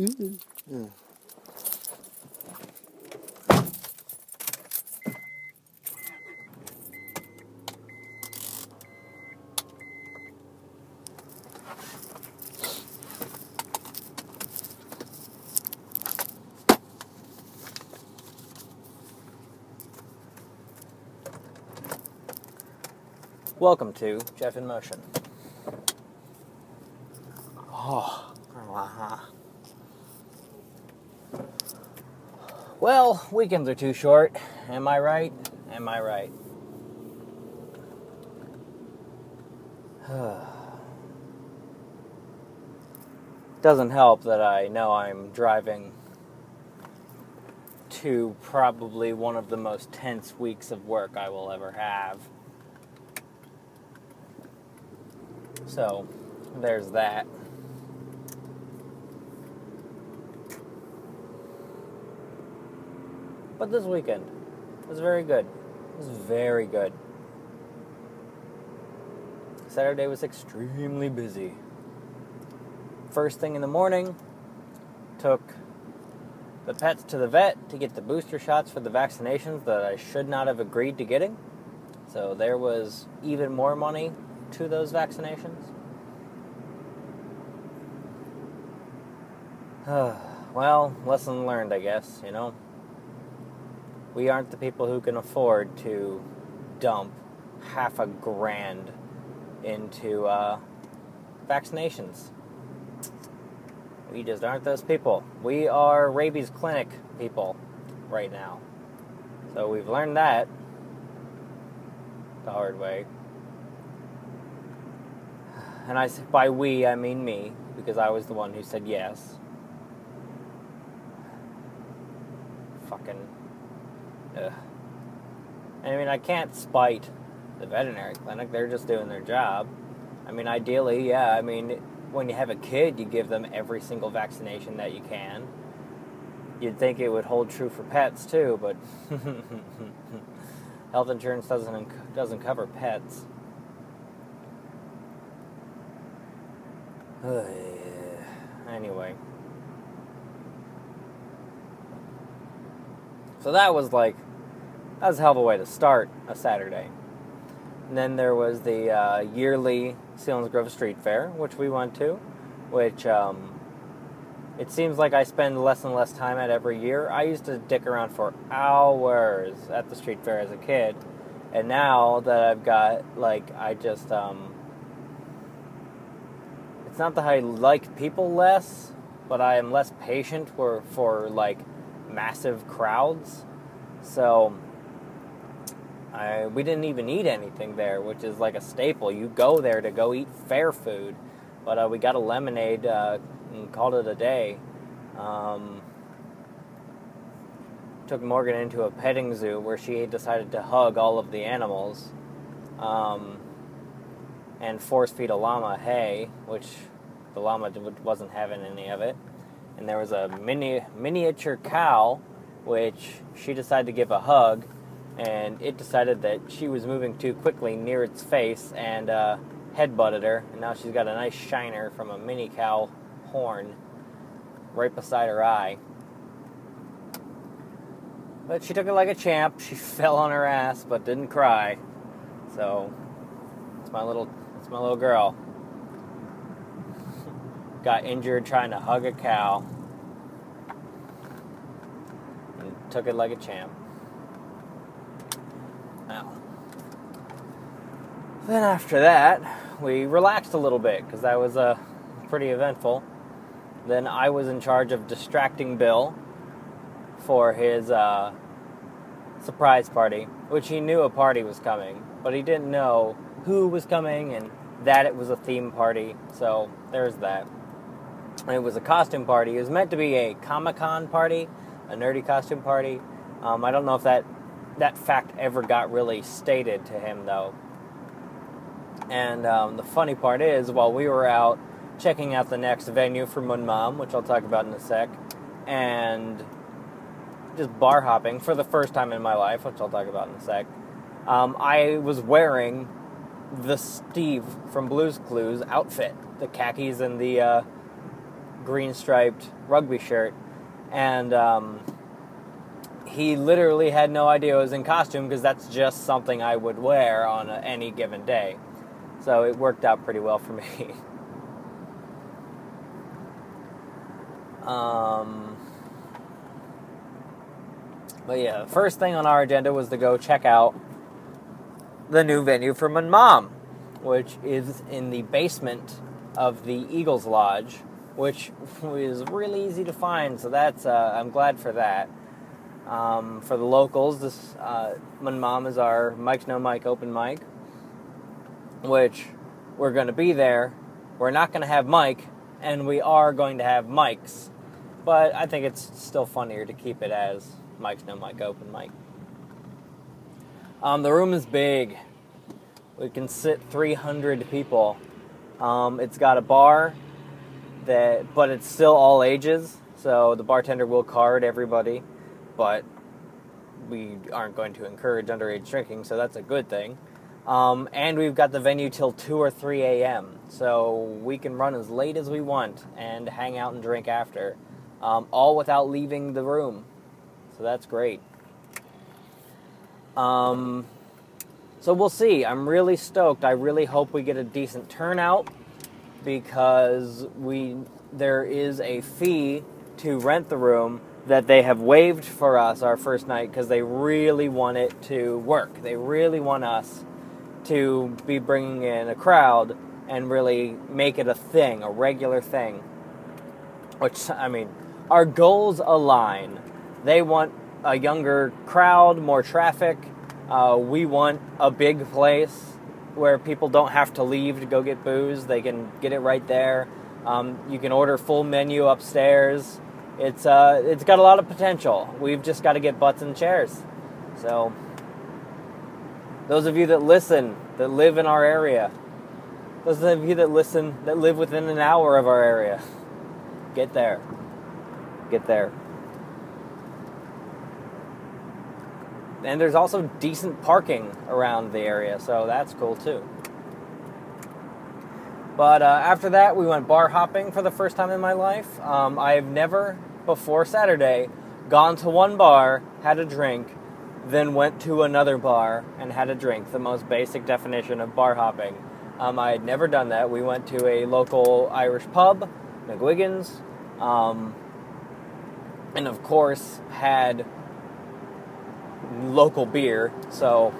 Mm. Welcome to Jeff in Motion. Weekends are too short. Am I right? Am I right? Doesn't help that I know I'm driving to probably one of the most tense weeks of work I will ever have. So, there's that. But this weekend was very good. It was very good. Saturday was extremely busy. First thing in the morning, took the pets to the vet to get the booster shots for the vaccinations that I should not have agreed to getting. So there was even more money to those vaccinations. well, lesson learned, I guess, you know. We aren't the people who can afford to dump half a grand into uh, vaccinations. We just aren't those people. We are rabies clinic people right now. So we've learned that the hard way. And I by we I mean me because I was the one who said yes. Fucking ugh. I mean I can't spite the veterinary clinic. They're just doing their job. I mean ideally, yeah, I mean when you have a kid, you give them every single vaccination that you can. You'd think it would hold true for pets too, but health insurance doesn't doesn't cover pets. anyway. So that was like, that was a hell of a way to start a Saturday. And then there was the uh, yearly Grove Street Fair, which we went to, which um, it seems like I spend less and less time at every year. I used to dick around for hours at the street fair as a kid, and now that I've got, like, I just, um, it's not that I like people less, but I am less patient for, for like, massive crowds. So, I, we didn't even eat anything there, which is like a staple. You go there to go eat fair food, but uh, we got a lemonade uh, and called it a day. Um, took Morgan into a petting zoo where she decided to hug all of the animals um, and force feed a llama hay, which the llama wasn't having any of it. And there was a mini miniature cow, which she decided to give a hug and it decided that she was moving too quickly near its face and uh, headbutted her. And now she's got a nice shiner from a mini cow horn right beside her eye. But she took it like a champ. She fell on her ass, but didn't cry. So it's my little, it's my little girl. Got injured trying to hug a cow. And took it like a champ. Now, then after that, we relaxed a little bit because that was uh, pretty eventful. Then I was in charge of distracting Bill for his uh, surprise party, which he knew a party was coming, but he didn't know who was coming and that it was a theme party. So there's that. It was a costume party. It was meant to be a Comic Con party, a nerdy costume party. Um, I don't know if that that fact ever got really stated to him, though. And um, the funny part is, while we were out checking out the next venue for Moon Mom, which I'll talk about in a sec, and just bar hopping for the first time in my life, which I'll talk about in a sec, um, I was wearing the Steve from Blue's Clues outfit, the khakis and the uh, green striped rugby shirt, and um, he literally had no idea I was in costume because that's just something I would wear on a, any given day. So it worked out pretty well for me. um, but yeah, first thing on our agenda was to go check out the new venue for my mom, which is in the basement of the Eagles Lodge, which is really easy to find. So that's uh, I'm glad for that. Um, for the locals, this uh, my mom is our Mike's No Mike open mic, which we're going to be there. We're not going to have Mike, and we are going to have mics, but I think it's still funnier to keep it as Mike's No Mike open mic. Um, the room is big. We can sit 300 people. Um, it's got a bar that, but it's still all ages. So the bartender will card everybody, but we aren't going to encourage underage drinking, so that's a good thing. Um, and we've got the venue till 2 or 3 a.m., so we can run as late as we want and hang out and drink after, um, all without leaving the room. So that's great. Um, so we'll see. I'm really stoked. I really hope we get a decent turnout because we there is a fee to rent the room that they have waived for us our first night because they really want it to work. They really want us to be bringing in a crowd and really make it a thing, a regular thing. Which I mean, our goals align. They want a younger crowd, more traffic. Uh, we want a big place where people don't have to leave to go get booze. They can get it right there. Um, you can order full menu upstairs. It's uh, it's got a lot of potential. We've just got to get butts and chairs. So, those of you that listen, that live in our area, those of you that listen, that live within an hour of our area, get there. Get there. And there's also decent parking around the area, so that's cool too. But uh, after that, we went bar hopping for the first time in my life. Um, I've never before Saturday gone to one bar, had a drink, then went to another bar and had a drink. The most basic definition of bar hopping. Um, I had never done that. We went to a local Irish pub, McGuigan's, um, and of course had local beer, so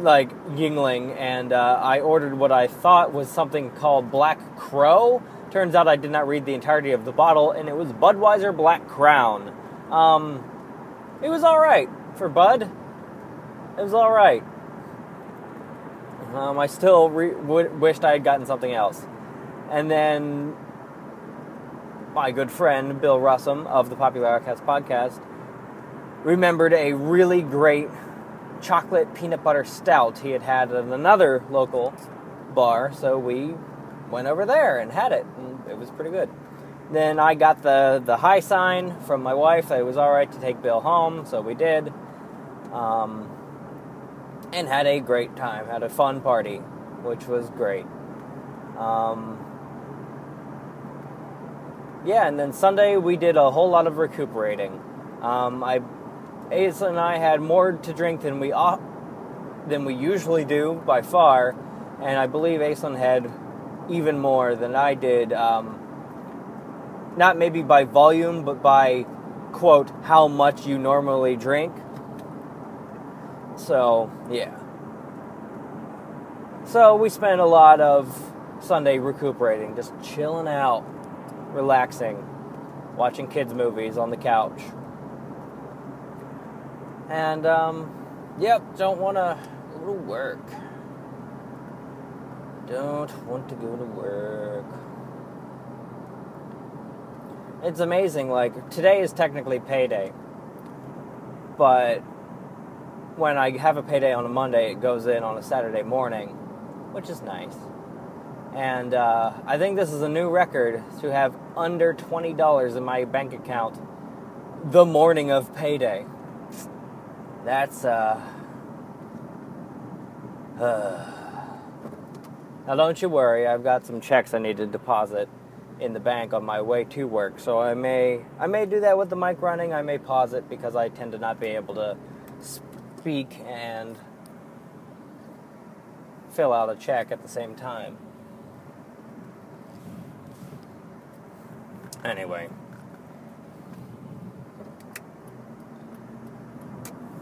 like Yuengling, and uh, I ordered what I thought was something called Black Crow. Turns out I did not read the entirety of the bottle, and it was Budweiser Black Crown. Um, it was all right for Bud. It was all right. Um, I still re- w- wished I had gotten something else. And then my good friend Bill Russum of the Popular Outcast podcast remembered a really great chocolate peanut butter stout he had had at another local bar, so we went over there and had it, and it was pretty good. Then I got the, the high sign from my wife that it was all right to take Bill home, so we did. Um, and had a great time, had a fun party, which was great. Um, yeah, and then Sunday we did a whole lot of recuperating. Um, I Asa and I had more to drink than we ought, than we usually do by far, and I believe Aislinn had even more than I did. Um, not maybe by volume, but by quote how much you normally drink. So yeah. So we spent a lot of Sunday recuperating, just chilling out, relaxing, watching kids' movies on the couch. And, um, yep, don't want to go to work. Don't want to go to work. It's amazing, like, today is technically payday. But when I have a payday on a Monday, it goes in on a Saturday morning, which is nice. And uh, I think this is a new record to have under $20 in my bank account the morning of payday that's uh, uh, now don't you worry i've got some checks i need to deposit in the bank on my way to work. So I may I may do that with the mic running. I may pause it because I tend to not be able to speak and fill out a check at the same time. Anyway.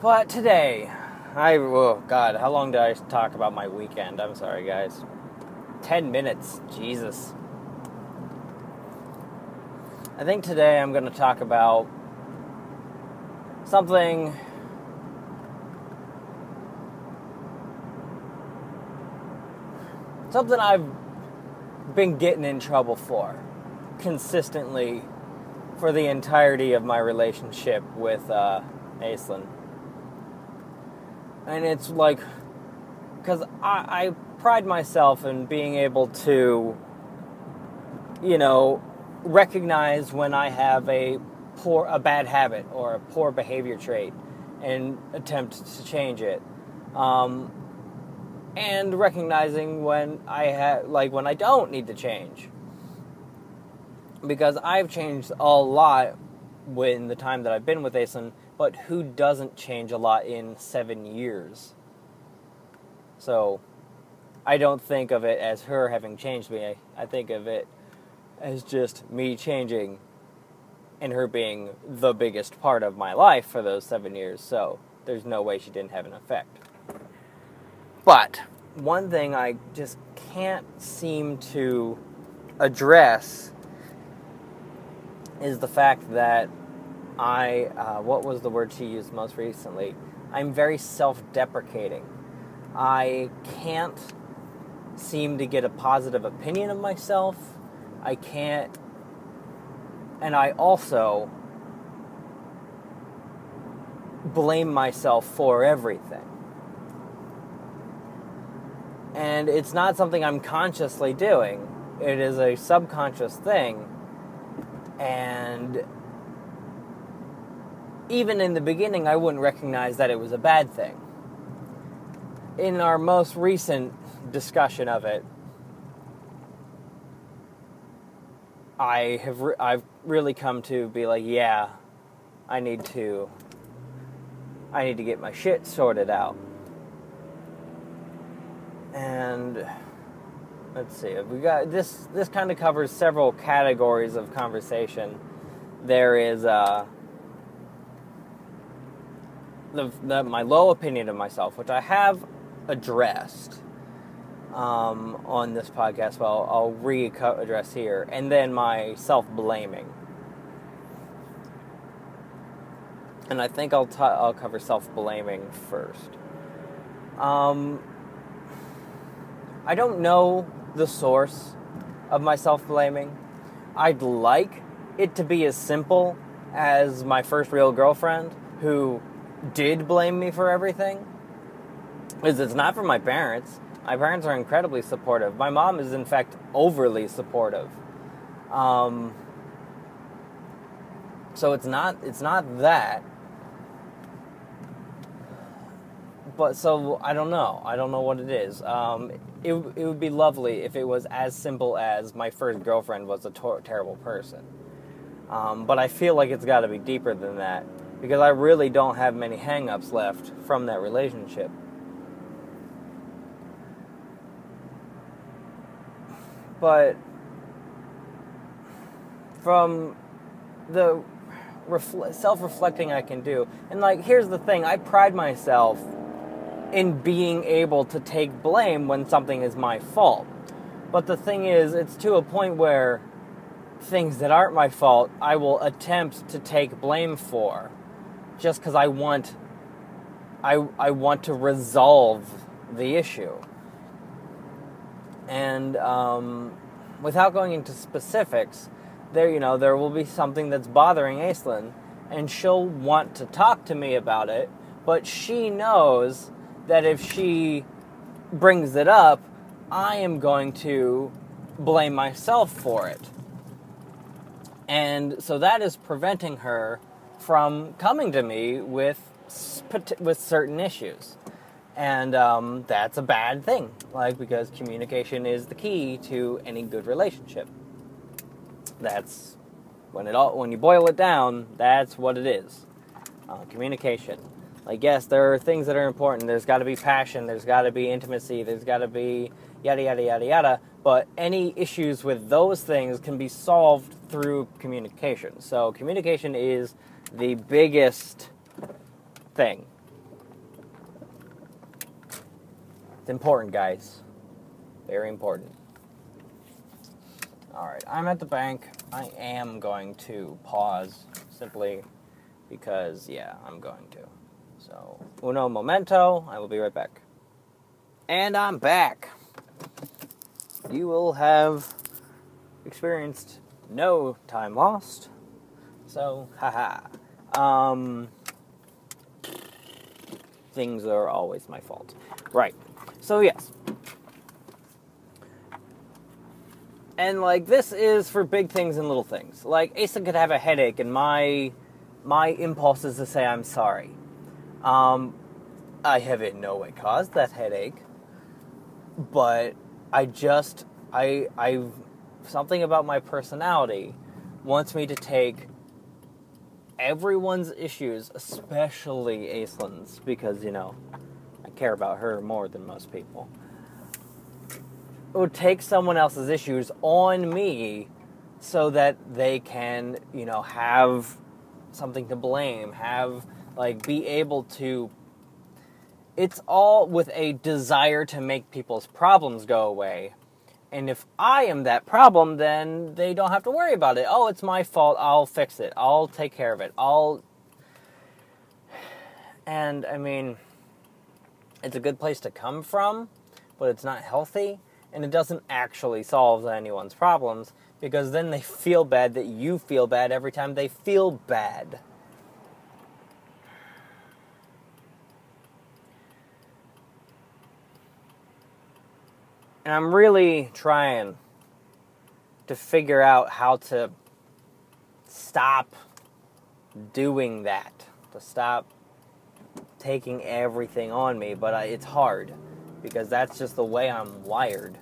But today, I oh god, how long did I talk about my weekend? I'm sorry, guys. 10 minutes. Jesus. I think today I'm going to talk about something something I've been getting in trouble for consistently for the entirety of my relationship with uh, Aislinn. And it's like, because I, I pride myself in being able to, you know, recognize when I have a poor, a bad habit or a poor behavior trait and attempt to change it. Um, and recognizing when I have, like, when I don't need to change because I've changed a lot in the time that I've been with Aislinn, but who doesn't change a lot in seven years? So I don't think of it as her having changed me. I think of it as just me changing and her being the biggest part of my life for those seven years. So there's no way she didn't have an effect. But one thing I just can't seem to address is the fact that I, uh, what was the word she used most recently? I'm very self deprecating. I can't seem to get a positive opinion of myself. I can't, and I also blame myself for everything. And it's not something I'm consciously doing, it is a subconscious thing and even in the beginning, I wouldn't recognize that it was a bad thing. In our most recent discussion of it, I have re- I've really come to be like, yeah, I need to I need to get my shit sorted out. And let's see. We got this. This kind of covers several categories of conversation. There is uh, the, the, my low opinion of myself, which I have addressed um, on this podcast. Well, I'll re-address here, and then my self-blaming. And I think I'll t- I'll cover self-blaming first. Um, I don't know the source of my self blaming. I'd like it to be as simple as my first real girlfriend who did blame me for everything. is it's not from my parents. My parents are incredibly supportive. My mom is, in fact, overly supportive. Um, so it's not it's not that but so I don't know. I don't know what it is. Um, it it would be lovely if it was as simple as my first girlfriend was a tor- terrible person. Um, but I feel like it's got to be deeper than that because I really don't have many hangups left from that relationship. But from the self reflecting I can do, and like, here's the thing I pride myself in being able to take blame when something is my fault. But the thing is, it's to a point where things that aren't my fault, I will attempt to take blame for just because I want I, I want to resolve the issue. And um, without going into specifics, there you know there will be something that's bothering Aislinn, and she'll want to talk to me about it, but she knows that if she brings it up, I am going to blame myself for it. And so that is preventing her from coming to me with with certain issues. And um, that's a bad thing, like because communication is the key to any good relationship. that's when it all when you boil it down, that's what it is. Uh, communication. Like yes, there are things that are important. There's got to be passion. There's got to be intimacy. There's got to be yada yada yada yada. But any issues with those things can be solved through communication. So communication is the biggest thing. It's important, guys. Very important. All right, I'm at the bank. I am going to pause simply because, yeah, I'm going to. So, uno momento. I will be right back. And I'm back. You will have experienced no time lost. So, haha. Um, things are always my fault. Right. So, yes. And like this is for big things and little things. Like Asa could have a headache, and my my impulse is to say I'm sorry. Um, I have in no way caused that headache, but I just I I something about my personality wants me to take everyone's issues, especially Aislinn's, because you know I care about her more than most people It would take someone else's issues on me so that they can, you know, have something to blame, have like be able to it's all with a desire to make people's problems go away. And if I am that problem, then they don't have to worry about it. Oh, it's my fault. I'll fix it. I'll take care of it. I'll and I mean it's a good place to come from, but it's not healthy and it doesn't actually solve anyone's problems because then they feel bad that you feel bad every time they feel bad. And I'm really trying to figure out how to stop doing that, to stop taking everything on me, but I, it's hard because that's just the way I'm wired.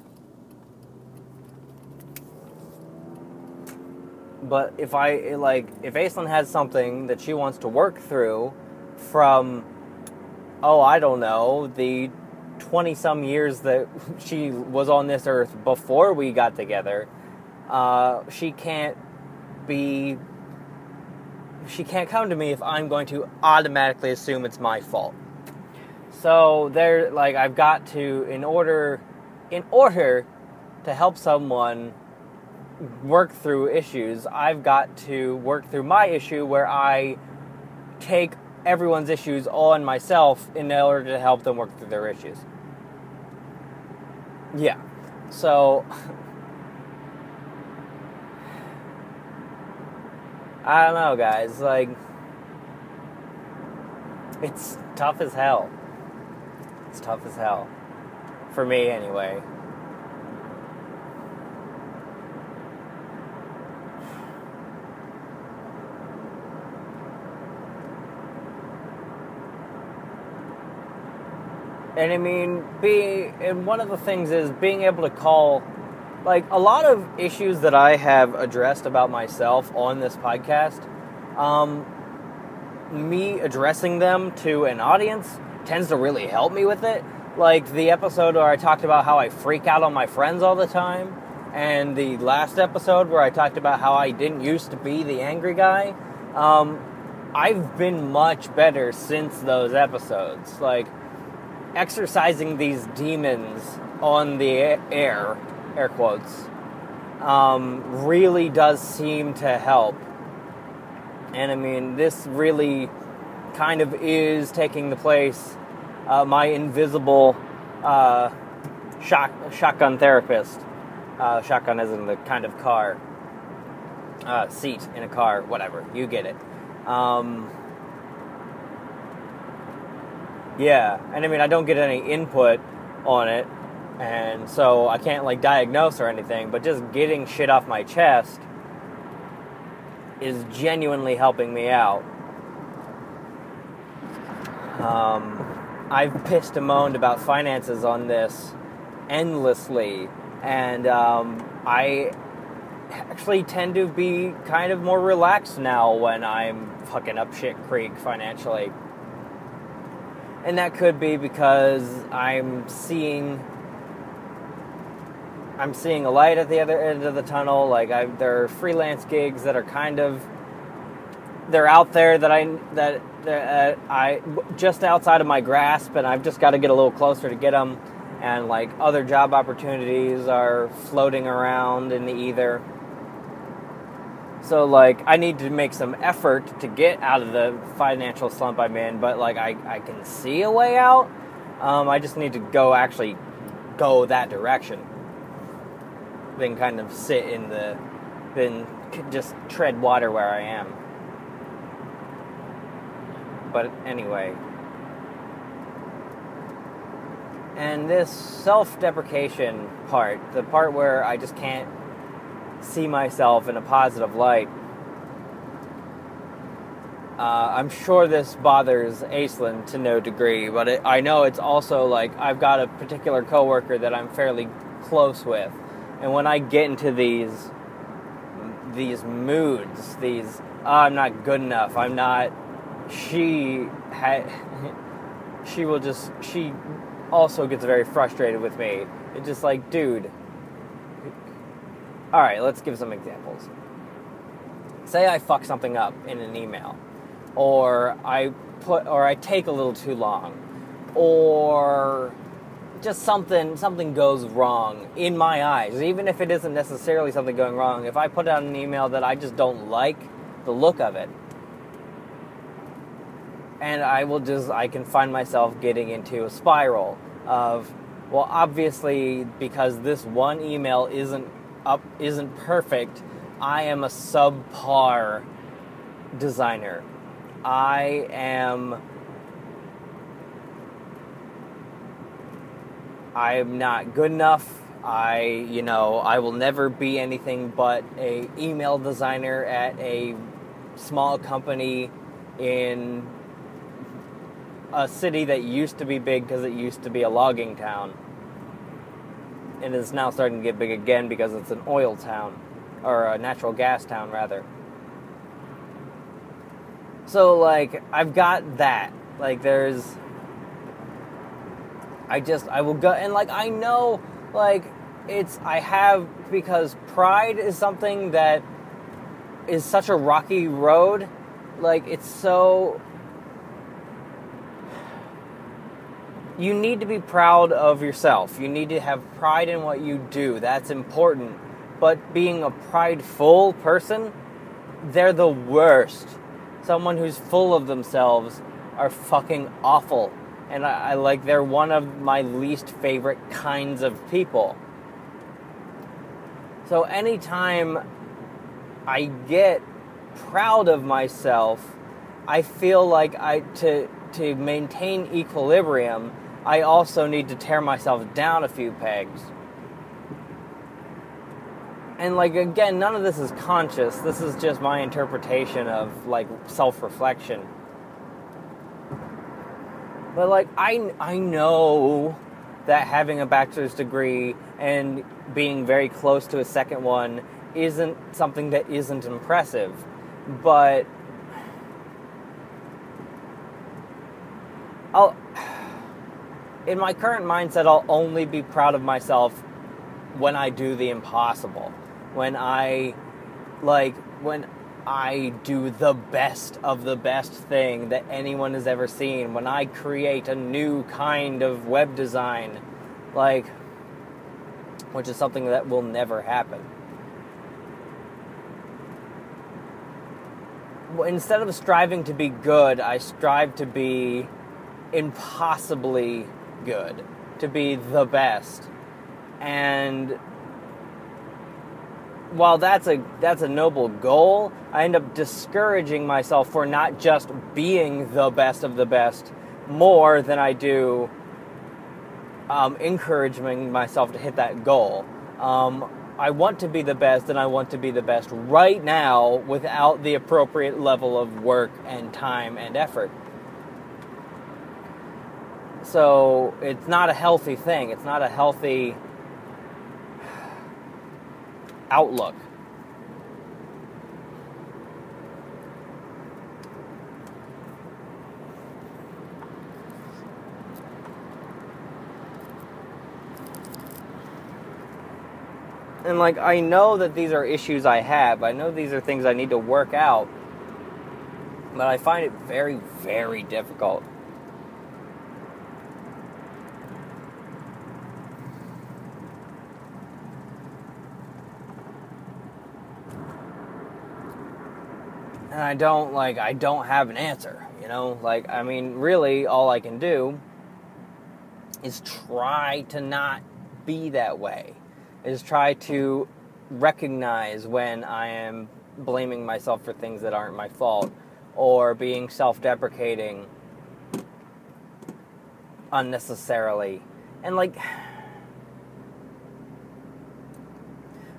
But if I like, if Aislinn has something that she wants to work through from, oh, I don't know, the 20 some years that she was on this earth before we got together, uh, she can't be. She can't come to me if I'm going to automatically assume it's my fault. So there, like, I've got to, in order, in order to help someone work through issues, I've got to work through my issue where I take everyone's issues on myself in order to help them work through their issues. Yeah. So I don't know, guys. Like it's tough as hell. It's tough as hell. For me anyway. And I mean, being and one of the things is being able to call like a lot of issues that I have addressed about myself on this podcast. Um, me addressing them to an audience tends to really help me with it. Like the episode where I talked about how I freak out on my friends all the time, and the last episode where I talked about how I didn't used to be the angry guy. Um, I've been much better since those episodes. Like, exorcising these demons on the air, air quotes, um, really does seem to help. And I mean, this really kind of is taking the place uh, my invisible uh, shock, shotgun therapist. Uh, shotgun is in the kind of car, uh, seat in a car, whatever. You get it. Um, yeah, and I mean, I don't get any input on it, and so I can't like diagnose or anything, but just getting shit off my chest is genuinely helping me out. Um, I've pissed and moaned about finances on this endlessly, and um, I actually tend to be kind of more relaxed now when I'm fucking up shit creek financially. And that could be because I'm seeing I'm seeing a light at the other end of the tunnel. Like I, there are freelance gigs that are kind of they're out there that I that, that I just outside of my grasp, and I've just got to get a little closer to get them. And like other job opportunities are floating around in the ether. So like I need to make some effort to get out of the financial slump I'm in, but like I, I can see a way out. Um, I just need to go actually go that direction. Then kind of sit in the then just tread water where I am. But anyway. And this self deprecation part, the part where I just can't see myself in a positive light, uh, I'm sure this bothers Aislinn to no degree, but it, I know it's also like I've got a particular coworker that I'm fairly close with, and when I get into these these moods, these oh, I'm not good enough, I'm not she had she will just she also gets very frustrated with me. It's just like, dude. All right, let's give some examples. Say I fuck something up in an email, or I put, or I take a little too long, or just something something goes wrong in my eyes. Even if it isn't necessarily something going wrong, if I put out an email that I just don't like the look of it, and I will just I can find myself getting into a spiral of well obviously because this one email isn't up isn't perfect I am a subpar designer. I am I'm not good enough. I you know I will never be anything but a email designer at a small company in a city that used to be big because it used to be a logging town and it's now starting to get big again because it's an oil town or a natural gas town rather. So like i've got that. Like there's i just i will go and like i know like it's i have because pride is something that is such a rocky road. Like it's so you need to be proud of yourself. You need to have pride in what you do. That's important. But being a prideful person, they're the worst. Someone who's full of themselves are fucking awful. And I, I like, they're one of my least favorite kinds of people. So anytime I get proud of myself, I feel like I to to maintain equilibrium, I also need to tear myself down a few pegs. And like again, none of this is conscious. This is just my interpretation of like self-reflection. But like I I know that having a bachelor's degree and being very close to a second one isn't something that isn't impressive. But I'll in my current mindset, I'll only be proud of myself when I do the impossible. When I, like, when I do the best of the best thing that anyone has ever seen. When I create a new kind of web design, like, which is something that will never happen. Instead of striving to be good, I strive to be impossibly good, to be the best. And while that's a that's a noble goal, I end up discouraging myself for not just being the best of the best more than I do um, encouraging myself to hit that goal. Um, I want to be the best, and I want to be the best right now without the appropriate level of work and time and effort. So it's not a healthy thing. It's not a healthy outlook. and like I know that these are issues I have. I know these are things I need to work out. But I find it very very difficult. I don't like I don't have an answer, you know? Like I mean, really all I can do is try to not be that way. Is try to recognize when I am blaming myself for things that aren't my fault or being self-deprecating unnecessarily. And like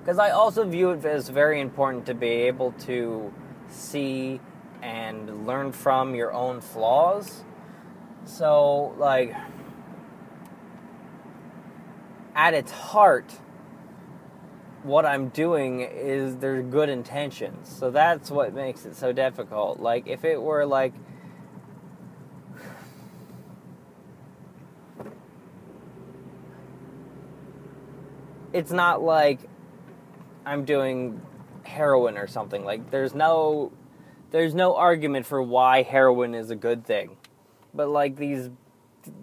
because I also view it as very important to be able to see and learn from your own flaws. So, like, at its heart, what I'm doing is there's good intentions. So that's what makes it so difficult. Like, if it were like, it's not like I'm doing heroin or something. Like there's no there's no argument for why heroin is a good thing. But like these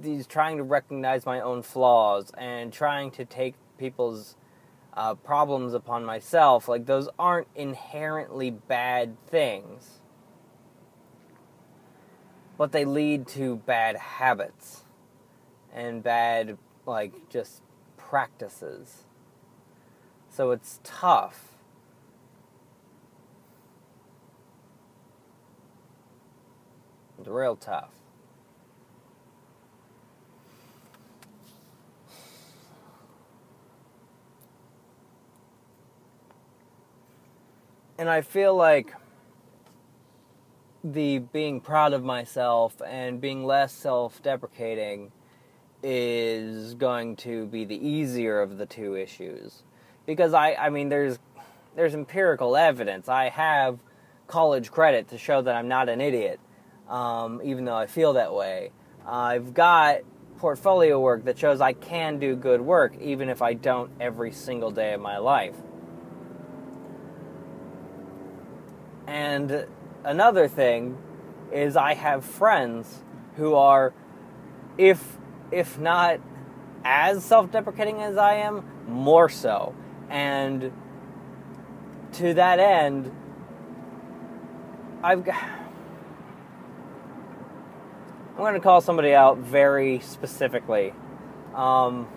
these trying to recognize my own flaws and trying to take people's uh, problems upon myself, like those aren't inherently bad things. But they lead to bad habits and bad, like, just practices. So it's tough. It's real tough. And I feel like the being proud of myself and being less self deprecating is going to be the easier of the two issues. Because I, I mean, there's, there's empirical evidence. I have college credit to show that I'm not an idiot um, even though I feel that way. I've got portfolio work that shows I can do good work, even if I don't every single day of my life. And another thing is I have friends who are, if if not as self-deprecating as I am, more so. And to that end, I've got I'm going to call somebody out very specifically um,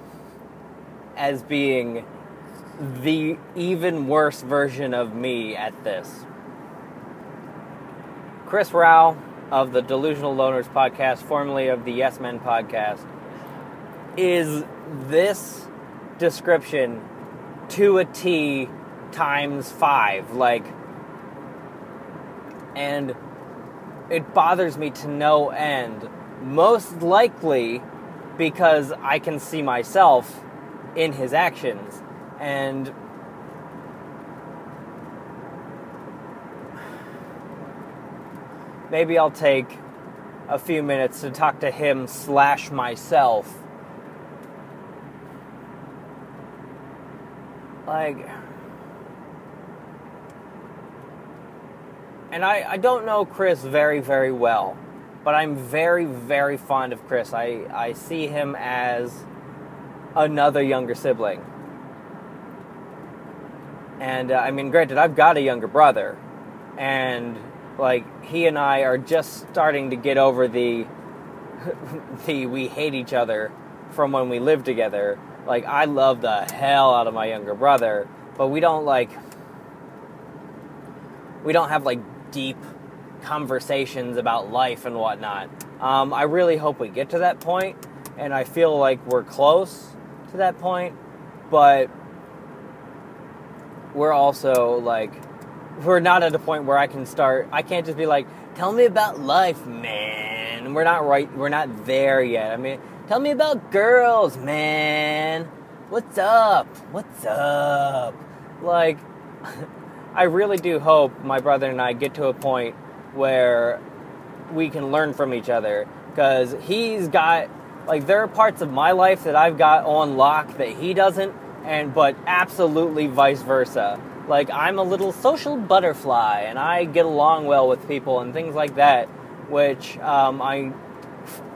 as being the even worse version of me at this. Chris Rao of the Delusional Loners podcast, formerly of the Yes Men podcast, is this description to a T times five. Like, and it bothers me to no end. Most likely because I can see myself in his actions. And maybe I'll take a few minutes to talk to him slash myself. Like and I, I don't know Chris very, very well, but I'm very, very fond of Chris. I, I see him as another younger sibling. And uh, I mean, granted, I've got a younger brother, and like he and I are just starting to get over the the we hate each other from when we lived together. Like I love the hell out of my younger brother, but we don't like we don't have like deep conversations about life and whatnot. Um, I really hope we get to that point, and I feel like we're close to that point, but we're also like, we're not at a point where I can start, I can't just be like, tell me about life, man. We're not right, we're not there yet. I mean, tell me about girls, man. What's up? What's up? Like, I really do hope my brother and I get to a point where we can learn from each other because he's got like there are parts of my life that I've got on lock that he doesn't and but absolutely vice versa. Like I'm a little social butterfly, and I get along well with people and things like that. Which um, I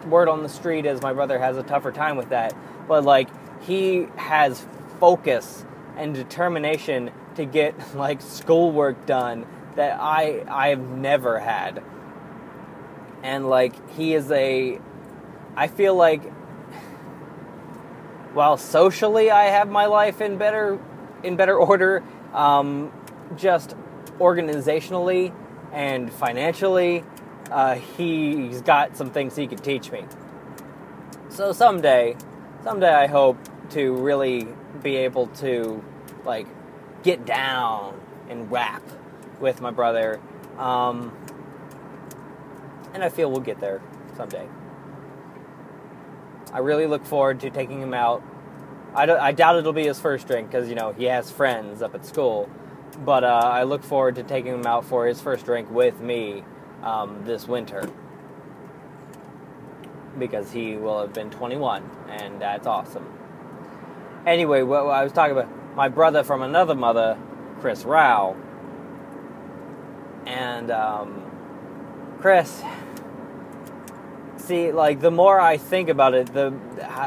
word on the street is my brother has a tougher time with that. But like he has focus and determination to get like schoolwork done that I I've never had. And like he is a I feel like while socially I have my life in better in better order, um, just organizationally and financially, uh, he's got some things he could teach me. So someday, someday I hope to really be able to like get down and rap with my brother. Um, and I feel we'll get there someday. I really look forward to taking him out. I, I doubt it'll be his first drink because, you know, he has friends up at school. But uh, I look forward to taking him out for his first drink with me um, this winter. Because he will have been 21, and that's awesome. Anyway, what I was talking about, my brother from another mother, Chris Rao. And um, Chris, see, like the more I think about it, the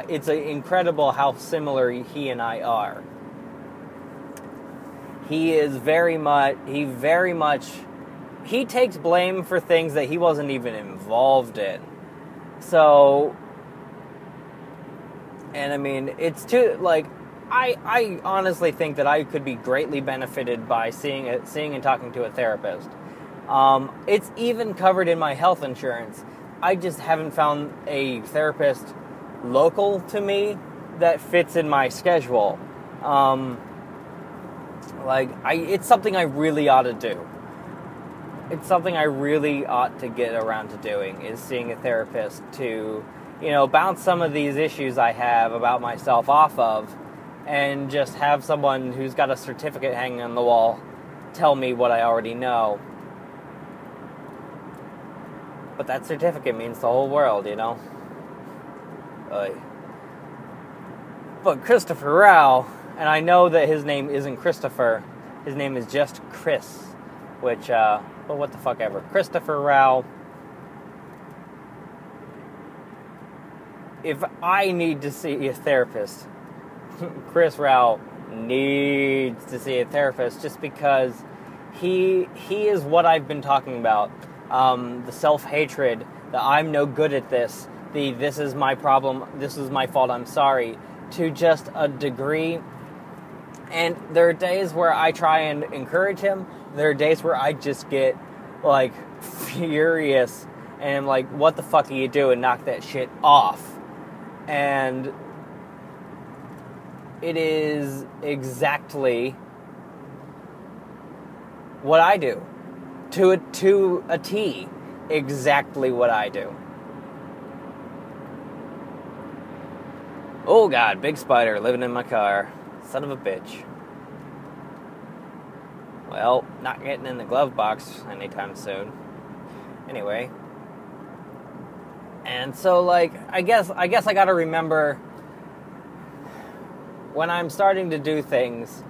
it's incredible how similar he and I are. He is very much he very much he takes blame for things that he wasn't even involved in. So and I mean, it's too like I I honestly think that I could be greatly benefited by seeing it, seeing and talking to a therapist. Um, it's even covered in my health insurance. I just haven't found a therapist local to me that fits in my schedule. Um, like I, it's something I really ought to do. It's something I really ought to get around to doing is seeing a therapist to, you know, bounce some of these issues I have about myself off of, and just have someone who's got a certificate hanging on the wall tell me what I already know but that certificate means the whole world, you know? But Christopher Rao, and I know that his name isn't Christopher, his name is just Chris, which, uh, well, what the fuck ever. Christopher Rao. If I need to see a therapist, Chris Rao needs to see a therapist just because he he is what I've been talking about um, the self hatred, the I'm no good at this, the this is my problem, this is my fault, I'm sorry, to just a degree. And there are days where I try and encourage him. There are days where I just get like furious and I'm like, what the fuck are you doing? And knock that shit off. And it is exactly what I do to a, to a T exactly what I do. Oh god, big spider living in my car. Son of a bitch. Well, not getting in the glove box anytime soon. Anyway. And so like I guess I guess I got to remember when I'm starting to do things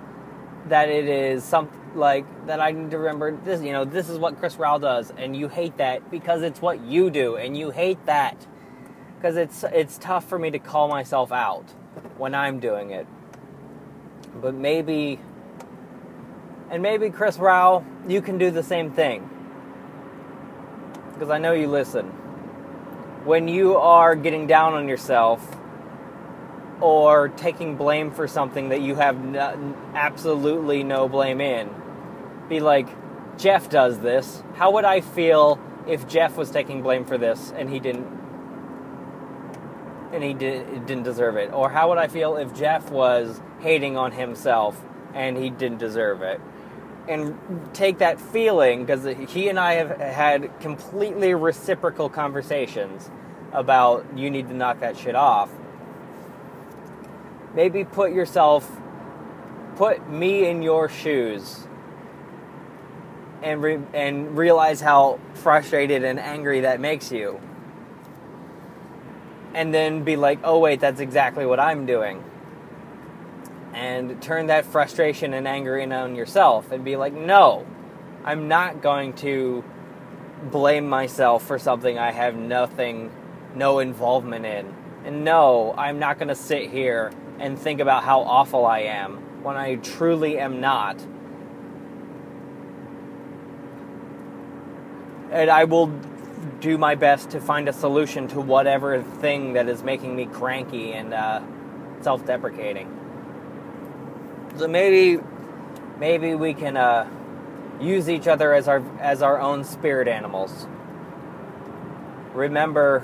that it is something like that I need to remember this you know this is what Chris Rao does and you hate that because it's what you do and you hate that. Because it's it's tough for me to call myself out when I'm doing it. But maybe and maybe Chris Rao you can do the same thing. Because I know you listen. When you are getting down on yourself or taking blame for something that you have no, absolutely no blame in be like, Jeff does this. How would I feel if Jeff was taking blame for this and he didn't and he did, didn't deserve it? Or how would I feel if Jeff was hating on himself and he didn't deserve it? And take that feeling because he and I have had completely reciprocal conversations about you need to knock that shit off. Maybe put yourself, put me in your shoes and re- and realize how frustrated and angry that makes you. And then be like, "Oh wait, that's exactly what I'm doing." and turn that frustration and anger in on yourself and be like, no, I'm not going to blame myself for something I have nothing, no involvement in. And no, I'm not going to sit here and think about how awful I am when I truly am not. And I will do my best to find a solution to whatever thing that is making me cranky and uh, self deprecating. So maybe, maybe we can uh, use each other as our as our own spirit animals. Remember,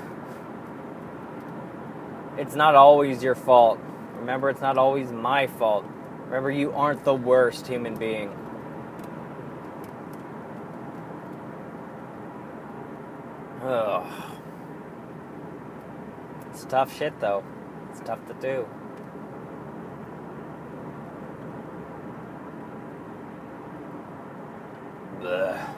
it's not always your fault. Remember, it's not always my fault. Remember, you aren't the worst human being. Ugh. It's tough shit, though. It's tough to do. Blech.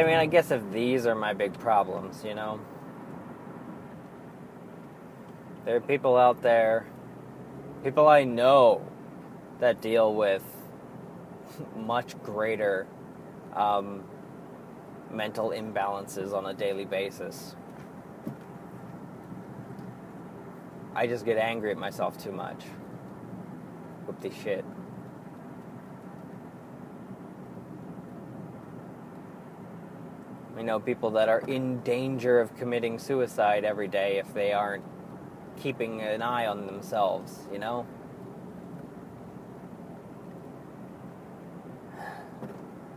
I mean, I guess if these are my big problems, you know, there are people out there, people I know that deal with much greater um, mental imbalances on a daily basis. I just get angry at myself too much. Whoop the shit. We know people that are in danger of committing suicide every day if they aren't keeping an eye on themselves, you know?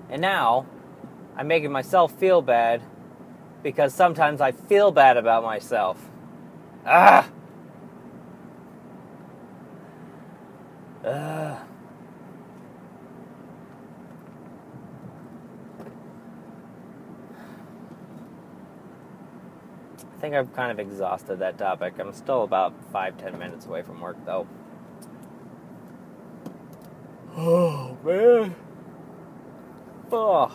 And now, I'm making myself feel bad because sometimes I feel bad about myself. Ah! Ugh. Think I've kind of exhausted that topic. I'm still about five, ten minutes away from work, though. Oh, man. Oh.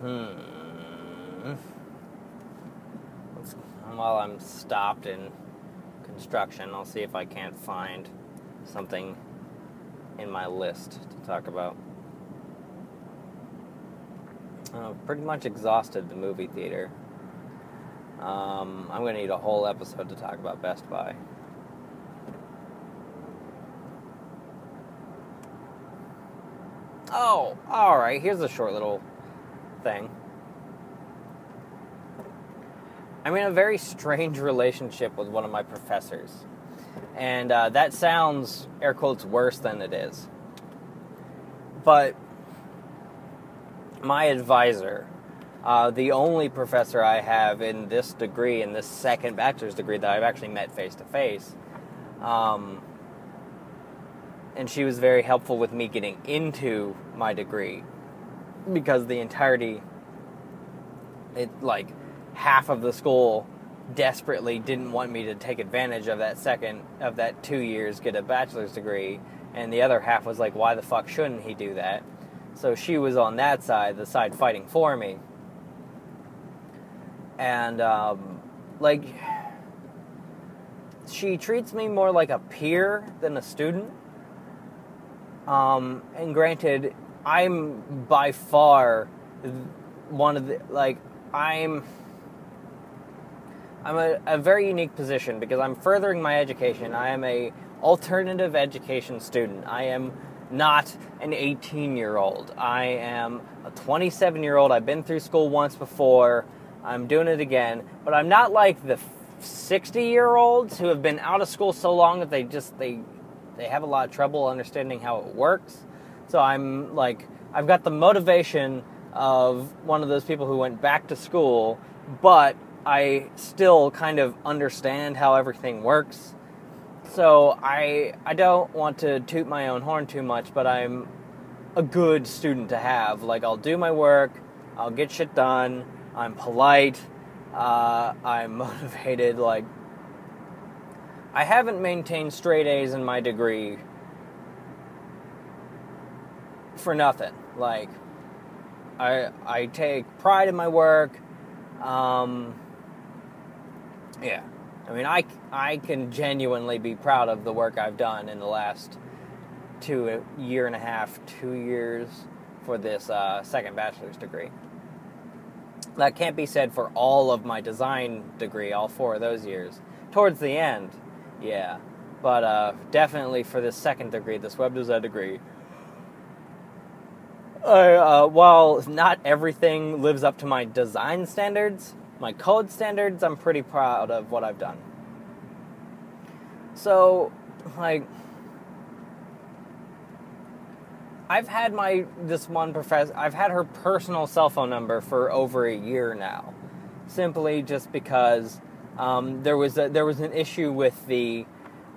Hmm. Let's, while I'm stopped in construction, I'll see if I can't find something in my list to talk about. Uh, pretty much exhausted the movie theater. Um, I'm going to need a whole episode to talk about Best Buy. Oh, alright, here's a short little thing. I'm in a very strange relationship with one of my professors. And uh, that sounds, air quotes, worse than it is. But my advisor, uh, the only professor I have in this degree, in this second bachelor's degree that I've actually met face to face, and she was very helpful with me getting into my degree because the entirety, it like half of the school desperately didn't want me to take advantage of that second of that two years get a bachelor's degree and the other half was like why the fuck shouldn't he do that? So she was on that side the side fighting for me. And um, like she treats me more like a peer than a student. Um, and granted i'm by far one of the like i'm I'm a, a very unique position because I'm furthering my education. I am a alternative education student. I am not an 18 year old. I am a 27 year old. I've been through school once before. I'm doing it again, but I'm not like the 60 year olds who have been out of school so long that they just they they have a lot of trouble understanding how it works. So I'm like I've got the motivation of one of those people who went back to school, but I still kind of understand how everything works. So I I don't want to toot my own horn too much, but I'm a good student to have. Like, I'll do my work, I'll get shit done, I'm polite, uh, I'm motivated. Like, I haven't maintained straight A's in my degree for nothing. Like, I I take pride in my work. Um, yeah, I mean, I I can genuinely be proud of the work I've done in the last two year and a half, two years for this uh, second bachelor's degree. That can't be said for all of my design degree, all four of those years. Towards the end, yeah, but uh, definitely for this second degree, this web design degree. Uh, while not everything lives up to my design standards, my code standards, I'm pretty proud of what I've done. So, like, I've had my this one professor. I've had her personal cell phone number for over a year now, simply just because um, there was a, there was an issue with the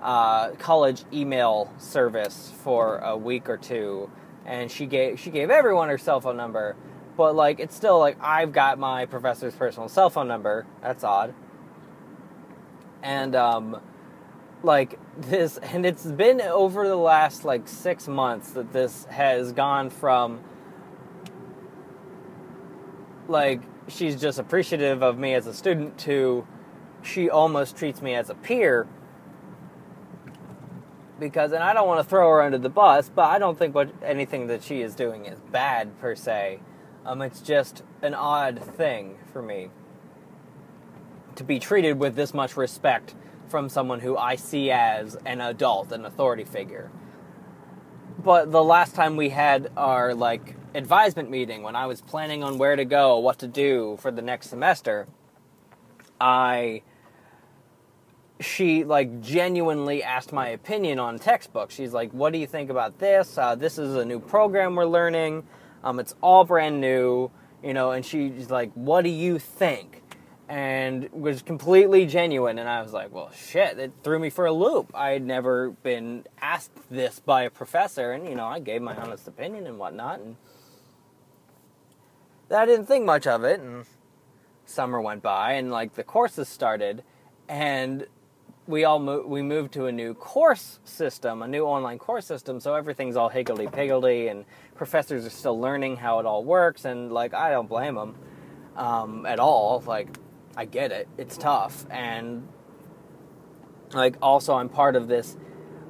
uh, college email service for a week or two, and she gave she gave everyone her cell phone number, but like it's still like I've got my professor's personal cell phone number. That's odd. And um, like this, and it's been over the last like six months that this has gone from like she's just appreciative of me as a student to she almost treats me as a peer because and I don't want to throw her under the bus, but I don't think what anything that she is doing is bad per se. Um, it's just an odd thing for me to be treated with this much respect from someone who I see as an adult, an authority figure. But the last time we had our like advisement meeting when I was planning on where to go, what to do for the next semester, I she like genuinely asked my opinion on textbooks. She's like, "What do you think about this? Uh, this is a new program we're learning. Um, it's all brand new, you know." And she's like, "What do you think?" And was completely genuine. And I was like, "Well, shit!" It threw me for a loop. I had never been asked this by a professor, and you know, I gave my honest opinion and whatnot. And I didn't think much of it. And summer went by, and like the courses started, and we all mo- we moved to a new course system, a new online course system. So everything's all higgledy piggledy, and professors are still learning how it all works. And like, I don't blame them um, at all. Like, I get it; it's tough, and like, also, I'm part of this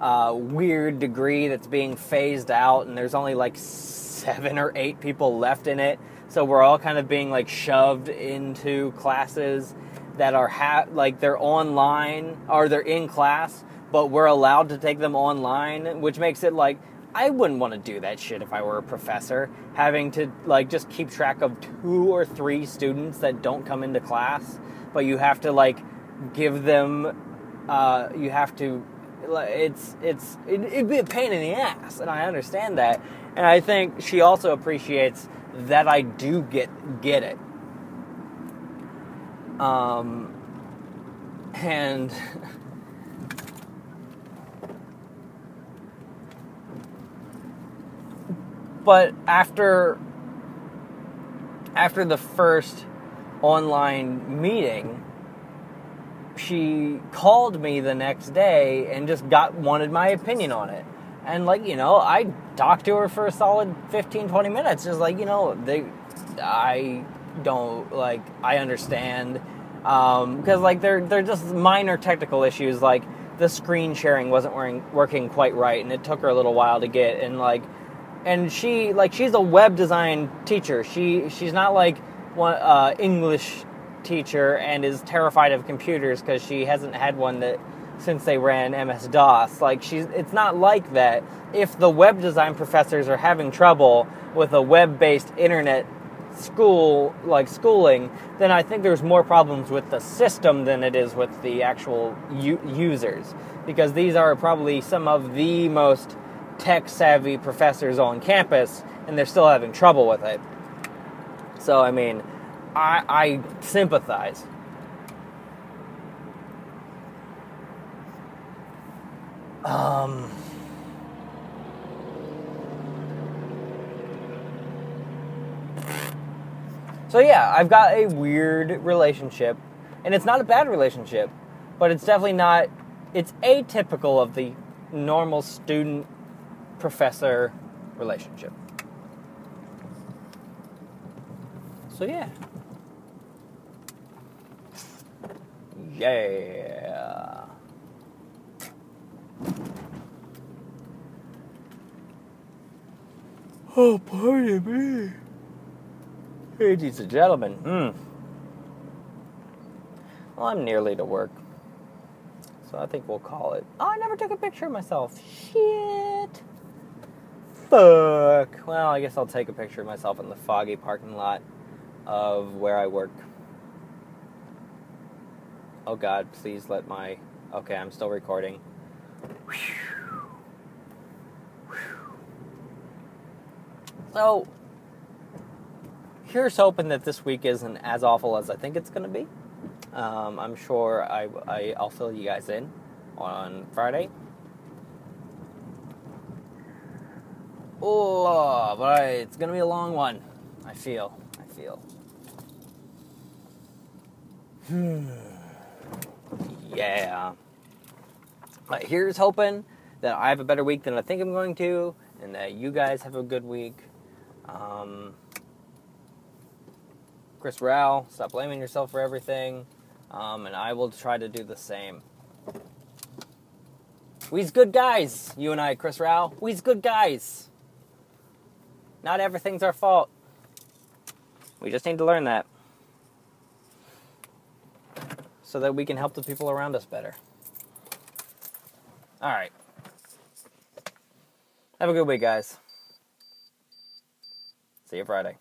uh, weird degree that's being phased out, and there's only like seven or eight people left in it. So we're all kind of being like shoved into classes that are ha- like they're online or they're in class, but we're allowed to take them online, which makes it like I wouldn't want to do that shit if I were a professor, having to like just keep track of two or three students that don't come into class, but you have to like give them uh, you have to it's it's it, it'd be a pain in the ass and i understand that. And i think she also appreciates that i do get get it um, and but after after the first online meeting she called me the next day and just got wanted my opinion on it. And like you know i talked to her for a solid 15 20 minutes. Just like you know they i don't like I understand because um, like they're they're just minor technical issues like the screen sharing wasn't working working quite right and it took her a little while to get and like and she like she's a web design teacher she she's not like one uh, English teacher and is terrified of computers because she hasn't had one that since they ran MS DOS. Like she's it's not like that. If the web design professors are having trouble with a web-based internet school like schooling, then I think there's more problems with the system than it is with the actual u- users because these are probably some of the most tech savvy professors on campus and they're still having trouble with it. So I mean, I, I sympathize. Um So yeah, I've got a weird relationship, and it's not a bad relationship, but it's definitely not. It's atypical of the normal student professor relationship. So yeah. Yeah. Oh, pardon me. Ladies and gentlemen, hmm. Well, I'm nearly to work. So I think we'll call it. Oh, I never took a picture of myself. Shit. Fuck. Well, I guess I'll take a picture of myself in the foggy parking lot of where I work. Oh god, please let my. Okay, I'm still recording. So, here's hoping that this week isn't as awful as I think it's going to be. Um, I'm sure I, I, I'll fill you guys in on Friday. Oh, but it's going to be a long one. I feel. I feel. Hmm. Yeah. But here's hoping that I have a better week than I think I'm going to, and that you guys have a good week. Um, Chris Rao, stop blaming yourself for everything, um, and I will try to do the same. We's good guys, you and I, Chris Rao. We's good guys. Not everything's our fault. We just need to learn that so that we can help the people around us better. All right. Have a good week, guys. See you Friday.